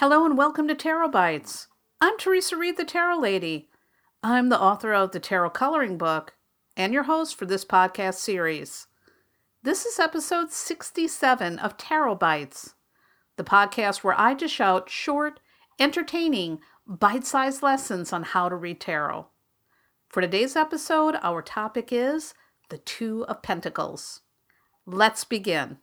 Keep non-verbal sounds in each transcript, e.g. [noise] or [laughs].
Hello and welcome to Tarot Bites. I'm Theresa Reed, the Tarot Lady. I'm the author of the Tarot Coloring Book and your host for this podcast series. This is episode 67 of Tarot Bites, the podcast where I dish out short, entertaining, bite sized lessons on how to read tarot. For today's episode, our topic is the Two of Pentacles. Let's begin.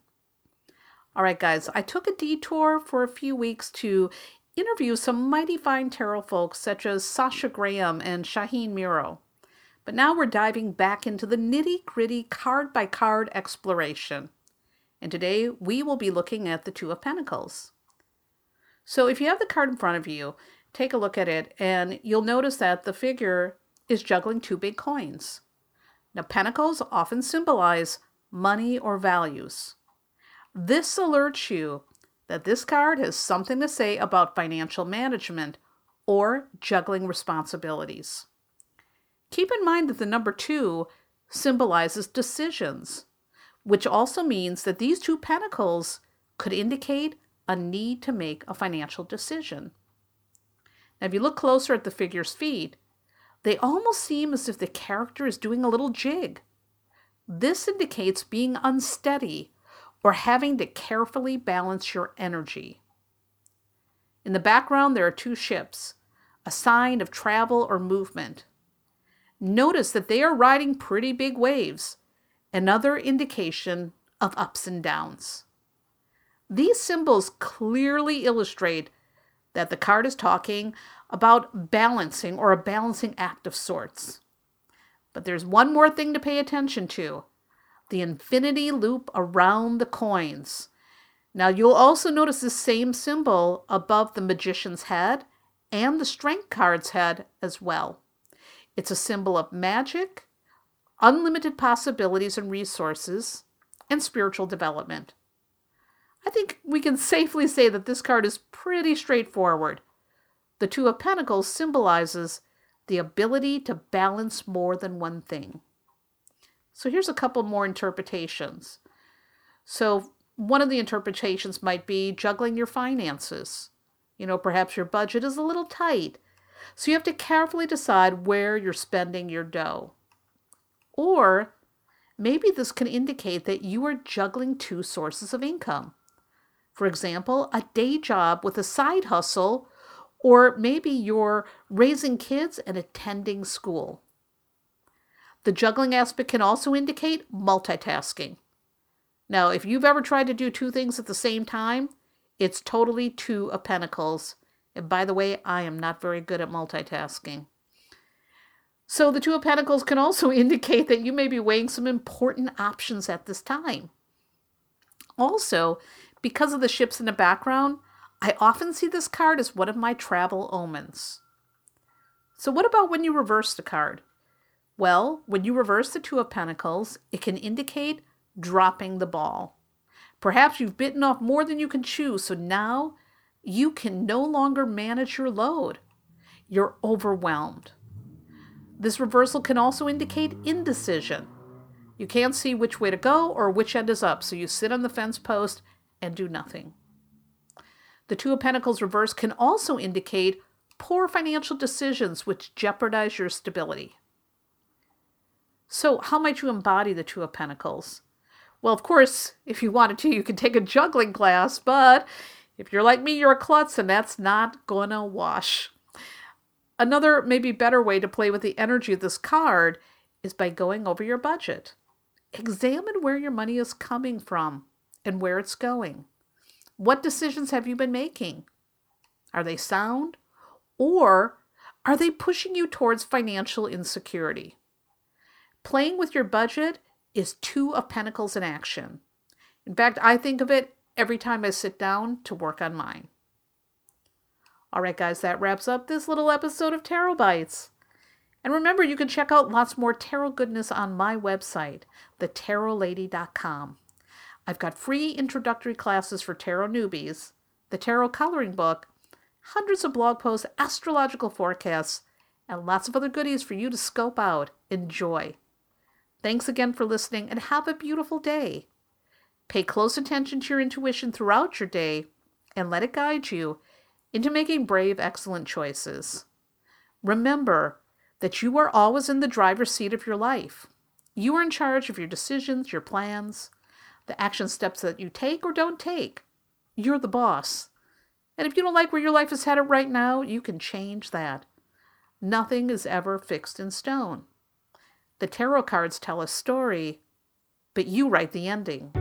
All right, guys, I took a detour for a few weeks to interview some mighty fine tarot folks such as Sasha Graham and Shaheen Miro. But now we're diving back into the nitty gritty card by card exploration. And today we will be looking at the Two of Pentacles. So if you have the card in front of you, take a look at it and you'll notice that the figure is juggling two big coins. Now, pentacles often symbolize money or values. This alerts you that this card has something to say about financial management or juggling responsibilities. Keep in mind that the number two symbolizes decisions, which also means that these two pentacles could indicate a need to make a financial decision. Now, if you look closer at the figure's feet, they almost seem as if the character is doing a little jig. This indicates being unsteady or having to carefully balance your energy. In the background, there are two ships, a sign of travel or movement. Notice that they are riding pretty big waves, another indication of ups and downs. These symbols clearly illustrate that the card is talking about balancing or a balancing act of sorts. But there's one more thing to pay attention to the infinity loop around the coins. Now, you'll also notice the same symbol above the magician's head and the strength card's head as well. It's a symbol of magic, unlimited possibilities and resources, and spiritual development. I think we can safely say that this card is pretty straightforward. The Two of Pentacles symbolizes the ability to balance more than one thing. So here's a couple more interpretations. So one of the interpretations might be juggling your finances. You know, perhaps your budget is a little tight. So you have to carefully decide where you're spending your dough. Or maybe this can indicate that you are juggling two sources of income. For example, a day job with a side hustle, or maybe you're raising kids and attending school. The juggling aspect can also indicate multitasking. Now, if you've ever tried to do two things at the same time, it's totally two of pentacles. And by the way, I am not very good at multitasking. So the Two of Pentacles can also [laughs] indicate that you may be weighing some important options at this time. Also, because of the ships in the background, I often see this card as one of my travel omens. So, what about when you reverse the card? Well, when you reverse the Two of Pentacles, it can indicate dropping the ball. Perhaps you've bitten off more than you can chew, so now you can no longer manage your load. You're overwhelmed. This reversal can also indicate indecision. You can't see which way to go or which end is up, so you sit on the fence post and do nothing. The Two of Pentacles reverse can also indicate poor financial decisions which jeopardize your stability. So, how might you embody the Two of Pentacles? Well, of course, if you wanted to, you could take a juggling class, but if you're like me, you're a klutz, and that's not gonna wash. Another, maybe better way to play with the energy of this card is by going over your budget. Examine where your money is coming from and where it's going. What decisions have you been making? Are they sound? Or are they pushing you towards financial insecurity? Playing with your budget is two of pentacles in action. In fact, I think of it every time I sit down to work on mine. All right, guys, that wraps up this little episode of Tarot Bites. And remember, you can check out lots more tarot goodness on my website, thetarotlady.com. I've got free introductory classes for tarot newbies, the tarot coloring book, hundreds of blog posts, astrological forecasts, and lots of other goodies for you to scope out. Enjoy. Thanks again for listening and have a beautiful day. Pay close attention to your intuition throughout your day and let it guide you into making brave, excellent choices. Remember that you are always in the driver's seat of your life. You are in charge of your decisions, your plans, the action steps that you take or don't take. You're the boss. And if you don't like where your life is headed right now, you can change that. Nothing is ever fixed in stone. The tarot cards tell a story, but you write the ending.